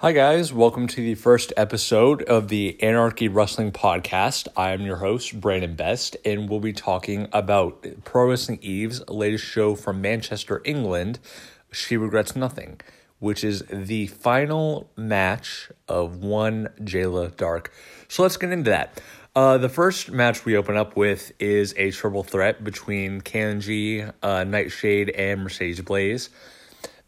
Hi, guys. Welcome to the first episode of the Anarchy Wrestling Podcast. I am your host, Brandon Best, and we'll be talking about Pro Wrestling Eve's latest show from Manchester, England, She Regrets Nothing, which is the final match of one Jayla Dark. So let's get into that. Uh, the first match we open up with is a triple threat between Kanji, uh, Nightshade, and Mercedes Blaze.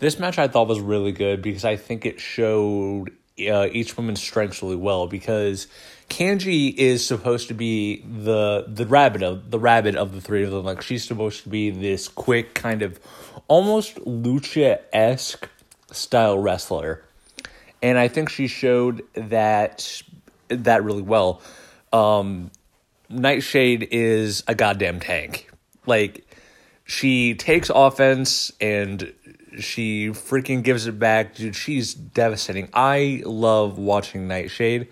This match I thought was really good because I think it showed uh, each woman's strengths really well. Because Kanji is supposed to be the the rabbit of the rabbit of the three of them. Like she's supposed to be this quick kind of almost lucha esque style wrestler, and I think she showed that that really well. Um, Nightshade is a goddamn tank. Like she takes offense and she freaking gives it back. Dude, she's devastating. I love watching Nightshade.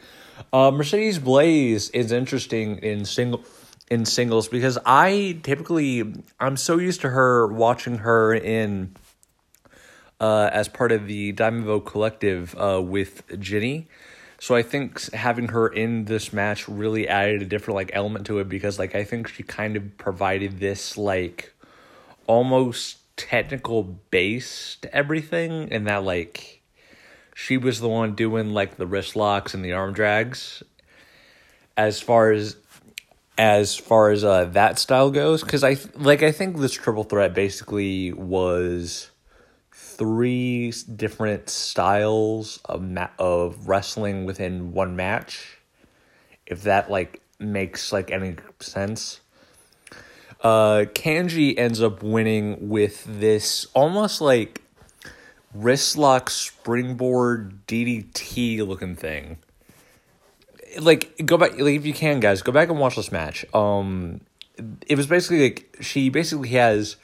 Uh, Mercedes Blaze is interesting in single in singles because I typically I'm so used to her watching her in uh, as part of the Diamond collective uh, with Jinny. So I think having her in this match really added a different like element to it because like I think she kind of provided this like almost technical base to everything and that like she was the one doing like the wrist locks and the arm drags. As far as as far as uh, that style goes because i like i think this triple threat basically was three different styles of ma- of wrestling within one match. If that like makes like any sense uh, Kanji ends up winning with this almost like wrist lock springboard DDT looking thing. Like go back like if you can guys, go back and watch this match. Um it was basically like she basically has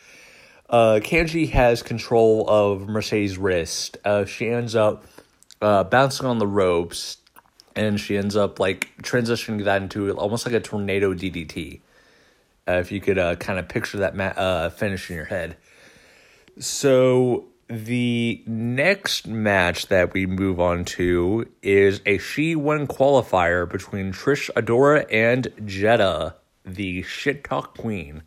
uh Kanji has control of Mercedes' wrist. Uh she ends up uh bouncing on the ropes and she ends up like transitioning that into almost like a tornado DDT. Uh, if you could uh, kind of picture that ma- uh, finish in your head. So the next match that we move on to is a She One qualifier between Trish Adora and Jetta, the shit talk queen.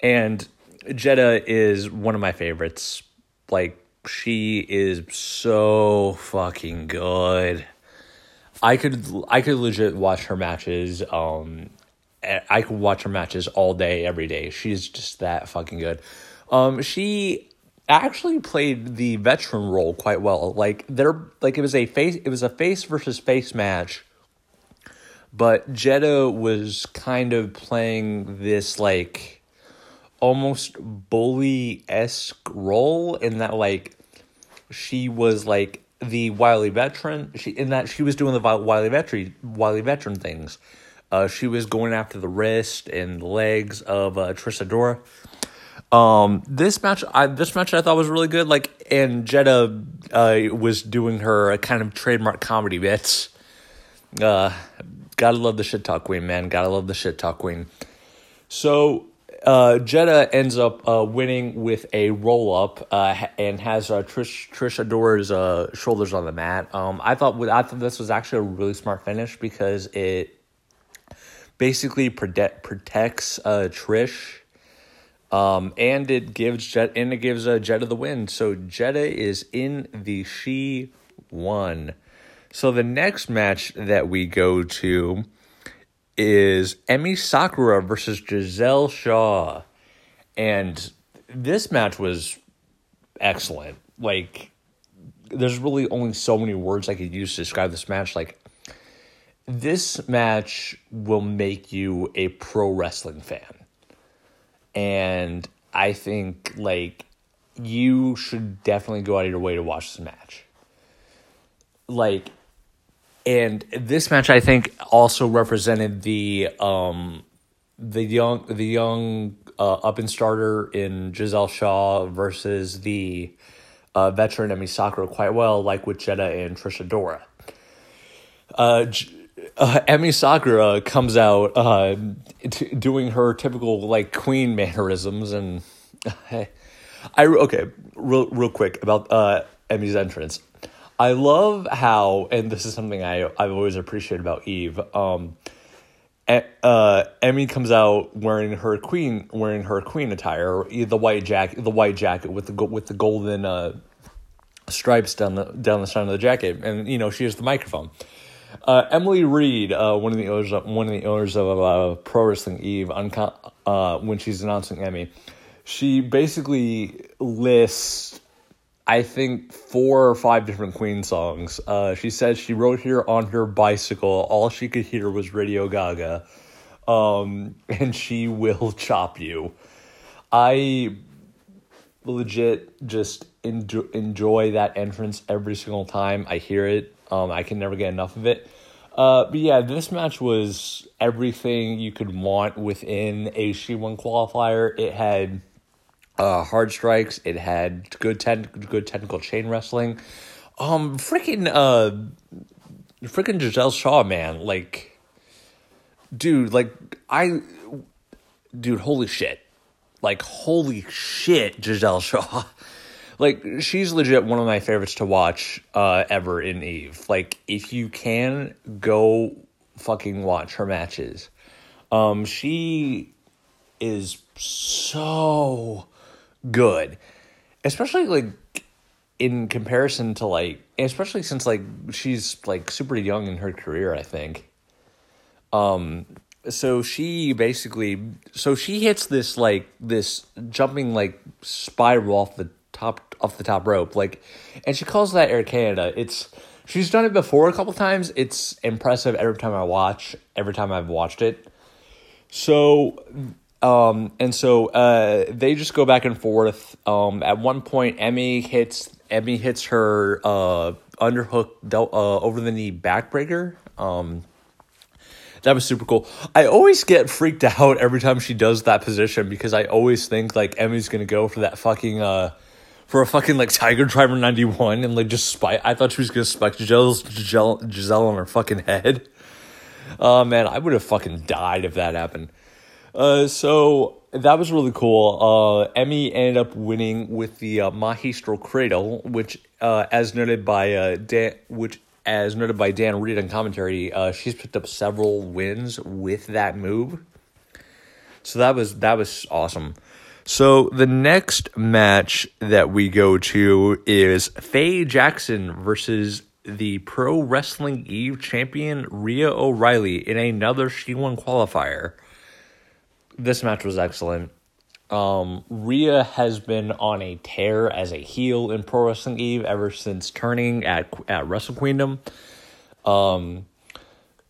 And Jetta is one of my favorites. Like she is so fucking good. I could I could legit watch her matches um I could watch her matches all day, every day. She's just that fucking good. Um, she actually played the veteran role quite well. Like they're like it was a face it was a face versus face match. But Jetta was kind of playing this like almost bully esque role in that like she was like the wily veteran. She in that she was doing the wily veteran wily veteran things uh, she was going after the wrist and legs of uh, Trish Adora. Um, this match, I this match I thought was really good. Like, and Jetta uh, was doing her kind of trademark comedy bits. Uh, gotta love the shit talk queen, man. Gotta love the shit talk queen. So, uh, Jetta ends up uh, winning with a roll up uh, and has uh, Trish Trish Adora's uh, shoulders on the mat. Um, I thought I thought this was actually a really smart finish because it basically protect, protects uh, Trish. Um, and it gives Jet and it gives uh, Jetta the win. So Jetta is in the She One. So the next match that we go to is Emi Sakura versus Gisele Shaw. And this match was excellent. Like there's really only so many words I could use to describe this match. Like this match will make you a pro wrestling fan. And I think like you should definitely go out of your way to watch this match. Like and this match I think also represented the um the young the young uh, up and starter in Gisele Shaw versus the uh, veteran Emi Sakura quite well, like with Jetta and Trish Adora. Uh, uh, Emi Sakura comes out uh, t- doing her typical like queen mannerisms, and I okay, real real quick about uh, Emi's entrance. I love how, and this is something I I've always appreciated about Eve. Um, uh, Emi comes out wearing her queen wearing her queen attire, the white jacket, the white jacket with the with the golden uh, stripes down the down the side of the jacket, and you know she has the microphone. Uh, Emily Read, uh, one of the owners, of, one of the owners of uh, Pro Wrestling Eve, uh, when she's announcing Emi, she basically lists, I think, four or five different Queen songs. Uh, she says she wrote here on her bicycle. All she could hear was Radio Gaga, um, and she will chop you. I legit just enjoy, enjoy that entrance every single time I hear it. Um, I can never get enough of it. Uh, but yeah, this match was everything you could want within a She One qualifier. It had uh, hard strikes. It had good ten- good technical chain wrestling. Um, freaking uh, freaking Gisele Shaw, man, like, dude, like I, dude, holy shit, like holy shit, Gisele Shaw. like she's legit one of my favorites to watch uh, ever in Eve. Like if you can go fucking watch her matches. Um she is so good. Especially like in comparison to like especially since like she's like super young in her career, I think. Um so she basically so she hits this like this jumping like spiral off the top off the top rope. Like, and she calls that Air Canada. It's she's done it before a couple times. It's impressive every time I watch. Every time I've watched it. So, um, and so uh, they just go back and forth. Um, at one point, Emi hits Emi hits her uh, underhook uh, over the knee backbreaker. Um, that was super cool. I always get freaked out every time she does that position because I always think like Emi's gonna go for that fucking uh for a fucking like Tiger Driver 91 and like just spike. I thought she was gonna spike Gisele's, Gisele, Gisele on her fucking head. Oh uh, man, I would have fucking died if that happened. Uh, so that was really cool. Uh, Emi ended up winning with the uh, Cradle, which, uh, as noted by uh, Dan, which as noted by Dann Read in commentary, uh, she's picked up several wins with that move. So that was that was awesome. So the next match that we go to is Faye Jackson versus the Pro Wrestling Eve champion Rhia O'Reilly in another She One qualifier. This match was excellent. Um, Rhia has been on a tear as a heel in Pro Wrestling Eve ever since turning at at Wrestle Queendom. Um,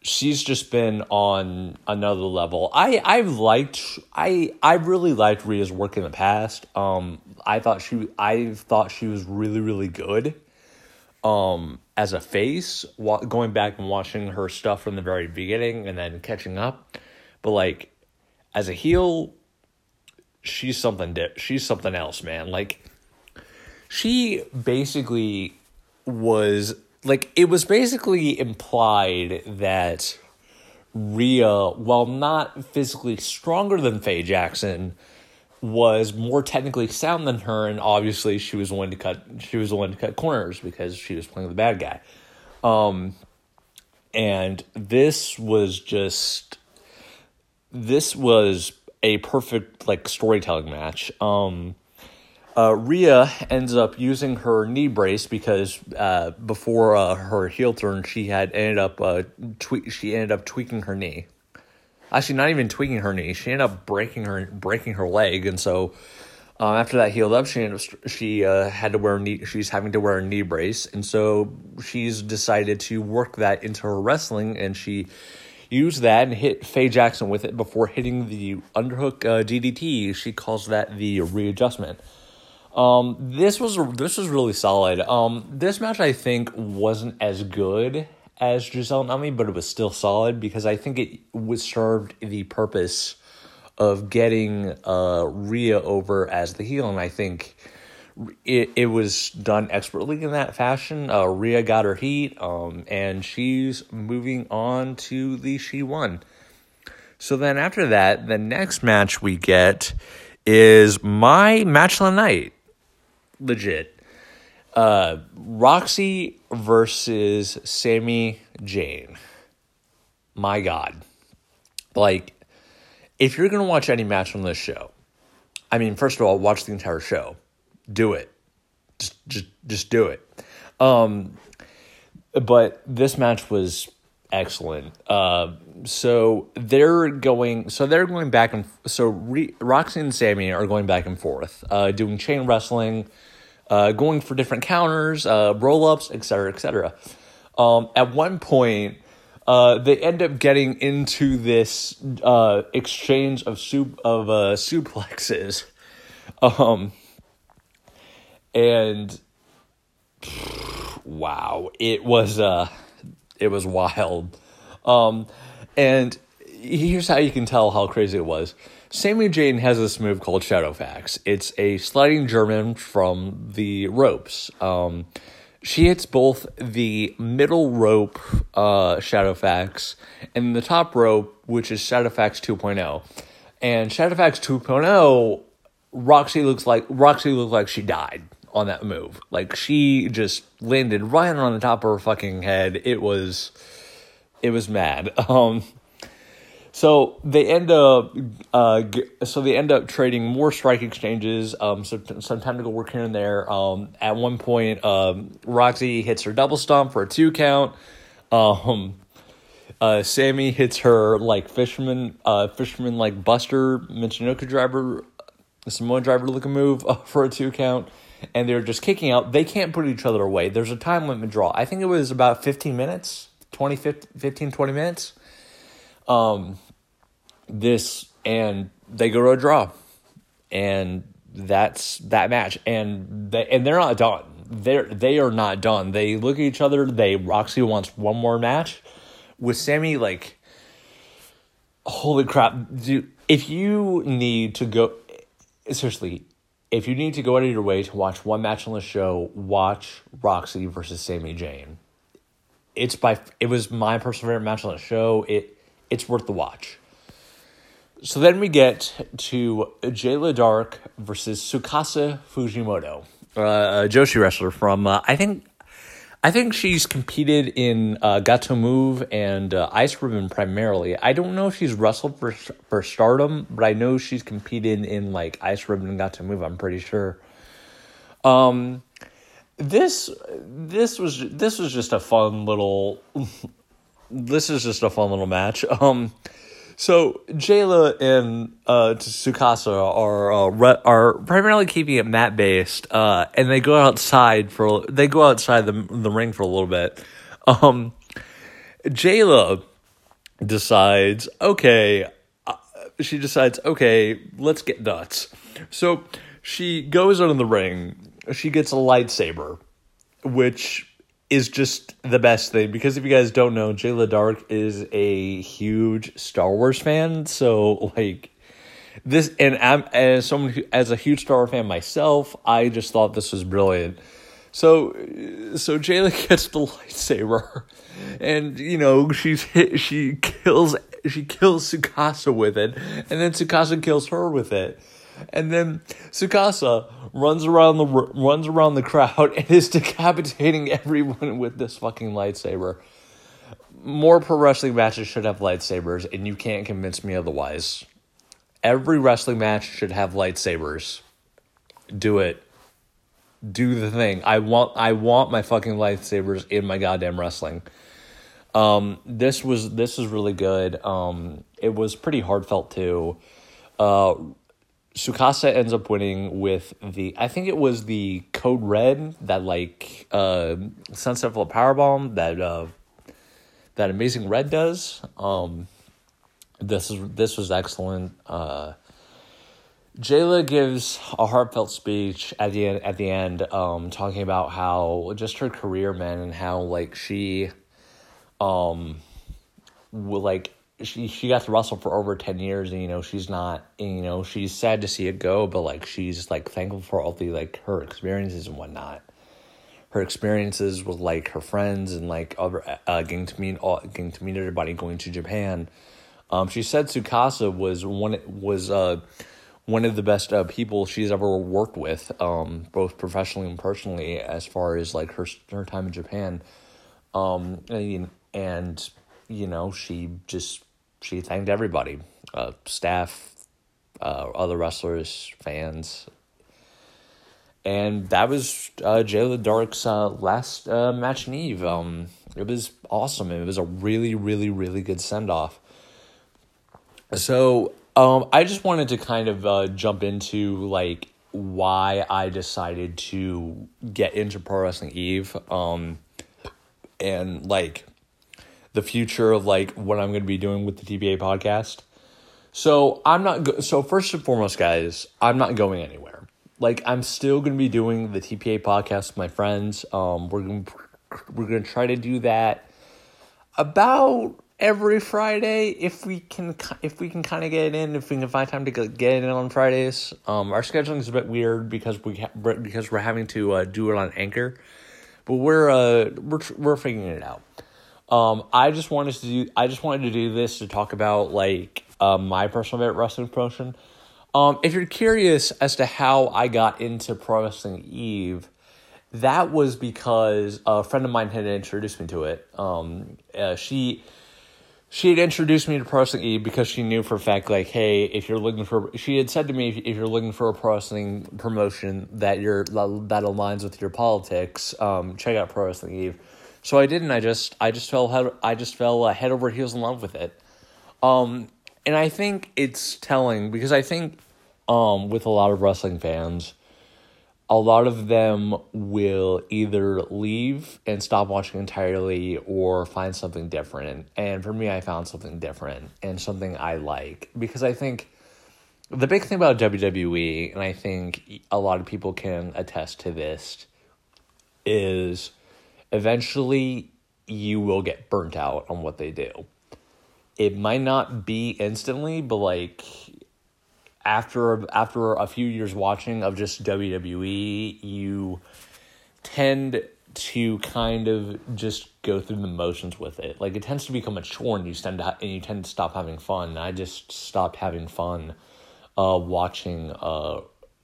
she's just been on another level. I I've liked I I really liked Rhia's work in the past. Um I thought she I thought she was really really good. Um as a face, going back and watching her stuff from the very beginning and then catching up. But like as a heel, she's something di- she's something else, man. Like she basically was like it was basically implied that Rhia, while not physically stronger than Faye Jackson, was more technically sound than her, and obviously she was the one to cut she was the one to cut corners because she was playing the bad guy. Um, and this was just this was a perfect like storytelling match. Um, uh, Rhia ends up using her knee brace because uh, before uh, her heel turn, she had ended up uh, twe- she ended up tweaking her knee. Actually, not even tweaking her knee. She ended up breaking her breaking her leg, and so uh, after that healed up, she ended up, she uh, had to wear knee. She's having to wear a knee brace, and so she's decided to work that into her wrestling, and she used that and hit Faye Jackson with it before hitting the underhook DDT. She calls that the readjustment. Um, this was this was really solid. Um, this match I think wasn't as good as Giselle Nami, but it was still solid because I think it was served the purpose of getting uh Rhia over as the heel, and I think it it was done expertly in that fashion. Uh, Rhia got her heat, um, and she's moving on to the She One. So then after that, the next match we get is my match of the night legit. Uh, Roxy versus Sammy Jane. My God. Like, if you're going to watch any match on this show, I mean, first of all, watch the entire show. Do it. Just, just, just do it. Um, but this match was excellent. Uh, so they're going. So they're going back and so Re, Roxy and Sammy are going back and forth, uh, doing chain wrestling, uh, going for different counters, uh, roll ups, etc., etc. Um, at one point, uh, they end up getting into this uh, exchange of soup of uh, suplexes, um, and wow, it was uh, it was wild. Um, and here's how you can tell how crazy it was. Sammy Jane has this move called Shadowfax. It's a sliding German from the ropes. Um, she hits both the middle rope uh, Shadowfax and the top rope, which is Shadowfax 2.0. And Shadowfax 2.0, Roxy looks like Roxy looked like she died on that move. Like she just landed right on the top of her fucking head. It was it was mad. Um so they end up uh so they end up trading more strike exchanges um so some to go work here and there. Um at one point um Roxy hits her double stomp for a two count. Um uh, Sammy hits her like fisherman, uh, fisherman like Buster Michinoku driver, Samoan driver looking move uh, for a two count and they're just kicking out. They can't put each other away. There's a time limit draw. I think it was about 15 minutes, 20, 15, 20 minutes. Um, this, and they go to a draw. And that's that match. And they, and they're not done. They're, they are not done. They look at each other. They, Roxy wants one more match with Sammy. Like, holy crap. Dude, if you need to go, seriously, if you need to go out of your way to watch one match on the show, watch Roxy versus Sammy Jane. It's by it was my personal favorite match on the show. It it's worth the watch. So then we get to Jayla Dark versus Tsukasa Fujimoto, uh, a Joshi wrestler from uh, I think I think she's competed in uh, Gatoh Move and uh, Ice Ribbon primarily. I don't know if she's wrestled for for Stardom, but I know she's competed in like Ice Ribbon and Gatoh Move. I'm pretty sure. Um, this this was this was just a fun little. this is just a fun little match. Um, so Jayla and uh, Tsukasa are uh, re- are primarily keeping it mat based, uh, and they go outside for they go outside the the ring for a little bit. Um, Jayla decides, okay, uh, she decides, okay, let's get nuts. So she goes out in the ring. She gets a lightsaber, which is just the best thing because if you guys don't know, Jayla Dark is a huge Star Wars fan. So like this, and I'm as someone who, as a huge Star Wars fan myself, I just thought this was brilliant. So, so Jayla gets the lightsaber, and you know she's hit, she kills she kills Tsukasa with it, and then Tsukasa kills her with it and then Tsukasa runs around the runs around the crowd and is decapitating everyone with this fucking lightsaber. More pro wrestling matches should have lightsabers, and you can't convince me otherwise. Every wrestling match should have lightsabers. Do it. Do the thing. I want I want my fucking lightsabers in my goddamn wrestling. Um, this was this was really good. Um, it was pretty heartfelt too. Uh, Tsukasa ends up winning with the I think it was the code red that like uh Sunset Flip Powerbomb that uh that amazing red does. Um this is this was excellent. Uh Jayla gives a heartfelt speech at the end at the end, um, talking about how just her career, man, and how like she um will like she she got to wrestle for over 10 years and you know she's not you know she's sad to see it go but like she's like thankful for all the like her experiences and whatnot her experiences with like her friends and like other uh, getting to meet all getting to meet everybody going to japan um she said tsukasa was one was uh one of the best uh, people she's ever worked with, um, both professionally and personally, as far as like her her time in Japan. Um, and, and you know, she just she thanked everybody, uh, staff, uh, other wrestlers, fans, and that was uh, Jay Dark's uh, last uh, match in Eve. Um, it was awesome. It was a really, really, really good send off. So um, I just wanted to kind of uh, jump into like why I decided to get into Pro Wrestling Eve, um, and like the future of like what I'm going to be doing with the TBA podcast. So I'm not go- so first and foremost, guys, I'm not going anywhere. Like I'm still going to be doing the TPA podcast with my friends. Um, we're going we're going to try to do that about every Friday if we can if we can kind of get it in if we can find time to get it in on Fridays. Um, our scheduling is a bit weird because we ha- because we're having to uh, do it on Anchor, but we're uh we're we're figuring it out. Um, I just wanted to do I just wanted to do this to talk about like uh, my personal favorite wrestling promotion. Um, if you're curious as to how I got into Pro Wrestling Eve, that was because a friend of mine had introduced me to it. Um, uh, she she had introduced me to Pro Wrestling Eve because she knew for a fact, like, hey, if you're looking for, she had said to me, if, if you're looking for a pro wrestling promotion that you're that aligns with your politics, um, check out Pro Wrestling Eve. So I didn't. I just, I just fell head, I just fell uh, head over heels in love with it. Um, and I think it's telling because I think, um, with a lot of wrestling fans, a lot of them will either leave and stop watching entirely or find something different. And for me, I found something different and something I like because I think the big thing about WWE, and I think a lot of people can attest to this, is eventually you will get burnt out on what they do. It might not be instantly, but like after after a few years watching of just WWE, you tend to kind of just go through the motions with it. Like it tends to become a chore, and you tend to ha- and you tend to stop having fun. I just stopped having fun uh, watching uh,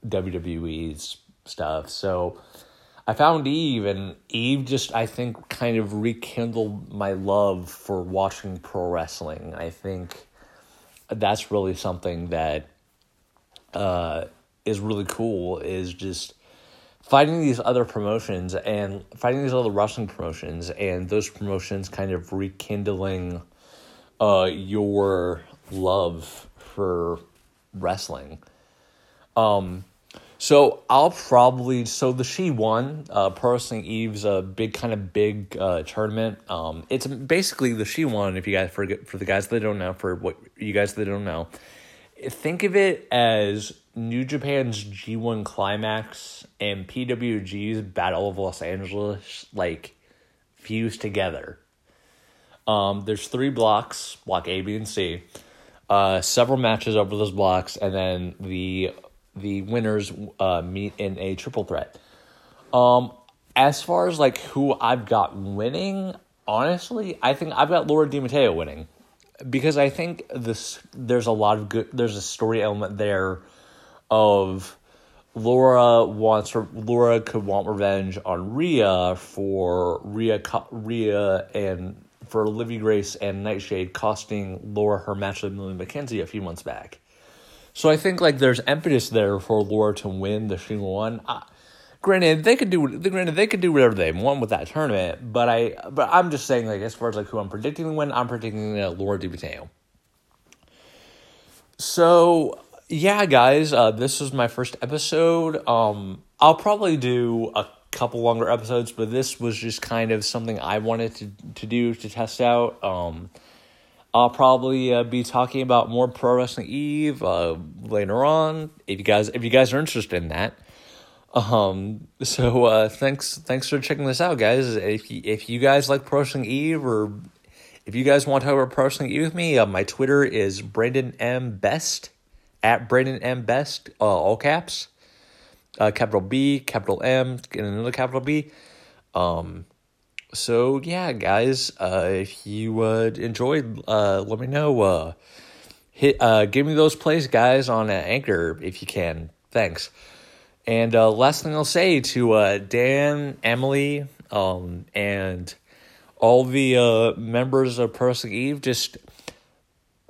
WWE's stuff. So I found Eve, and Eve just I think kind of rekindled my love for watching pro wrestling. I think that's really something that uh, is really cool is just fighting these other promotions and fighting these other wrestling promotions and those promotions kind of rekindling uh, your love for wrestling. Um, so I'll probably so the She One uh, Pro Wrestling Eve's a big kind of big uh, tournament. Um, it's basically the She One. If you guys forget for the guys that don't know, for what you guys that don't know, think of it as New Japan's G1 Climax and PWG's Battle of Los Angeles like fused together. Um, there's three blocks, block A, B, and C. Uh, several matches over those blocks, and then the the winners uh, meet in a triple threat. Um, as far as like who I've got winning, honestly, I think I've got Laura Di Matteo winning because I think this there's a lot of good there's a story element there of Laura wants Laura could want revenge on Rhia for Rhia Rhia and for Livy Grace and Nightshade costing Laura her match with Millie McKenzie a few months back. So I think like there's impetus there for Laura to win the single one. I, granted, they could do granted they could do whatever they want with that tournament, but I but I'm just saying like as far as like who I'm predicting to win, I'm predicting uh, Laura Di Matteo. So yeah, guys, uh, this is my first episode. Um, I'll probably do a couple longer episodes, but this was just kind of something I wanted to to do to test out. Um, I'll probably uh, be talking about more Pro Wrestling Eve uh, later on. If you guys if you guys are interested in that. Um, so uh, thanks thanks for checking this out, guys. If you, if you guys like Pro Wrestling Eve or if you guys want to have a Pro Wrestling Eve with me, uh, my Twitter is Brandon M Best at Brandon M Best, uh, all caps, uh, capital B, capital M, and another capital B. Um, so yeah, guys, uh, if you uh, enjoyed, uh, let me know. Uh, hit uh, give me those plays, guys, on uh, Anchor if you can. Thanks. And last thing I'll say to Dan, Emily, um, and all the members of Wrestling Eve, just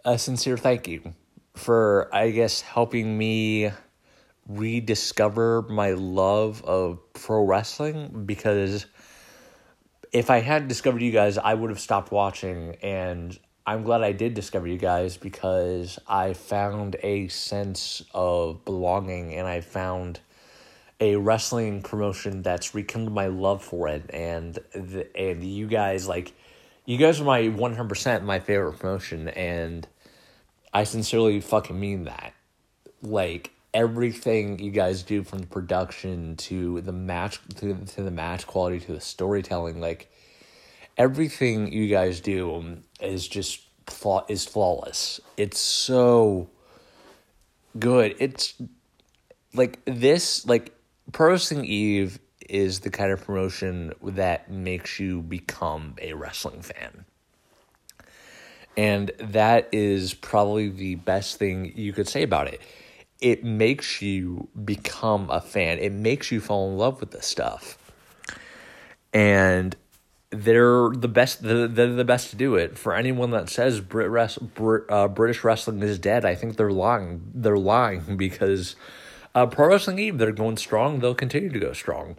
a sincere thank you for, I guess, helping me rediscover my love of pro wrestling because if I hadn't discovered you guys, I would have stopped watching. And I'm glad I did discover you guys because I found a sense of belonging and I found a wrestling promotion that's rekindled my love for it. And the, and you guys like you guys are my 100% my favorite promotion and I sincerely fucking mean that. Like everything you guys do from the production to the match to, to the match quality to the storytelling like everything you guys do um, is just flaw is flawless. It's so good. It's like this like pro wrestling eve is the kind of promotion that makes you become a wrestling fan. And that is probably the best thing you could say about it it makes you become a fan. It makes you fall in love with this stuff. And they're the best. They're, the best to do it. For anyone that says Brit Rest, Brit, uh, British wrestling is dead, I think they're lying. They're lying because uh, Pro Wrestling Eve, they're going strong. They'll continue to go strong.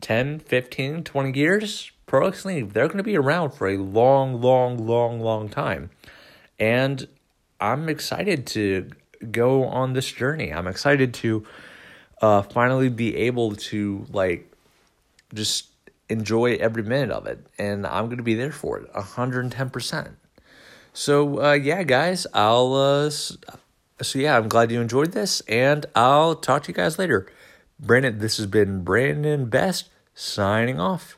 10, 15, 20 years, Pro Wrestling Eve, they're going to be around for a long, long, long, long time. And I'm excited to go on this journey. I'm excited to uh, finally be able to like just enjoy every minute of it, and I'm to be there for it, 110 percent. So uh, yeah, guys, I'll uh, so yeah, I'm glad you enjoyed this, and I'll talk to you guys later. Brandon, this has been Brandon Best signing off.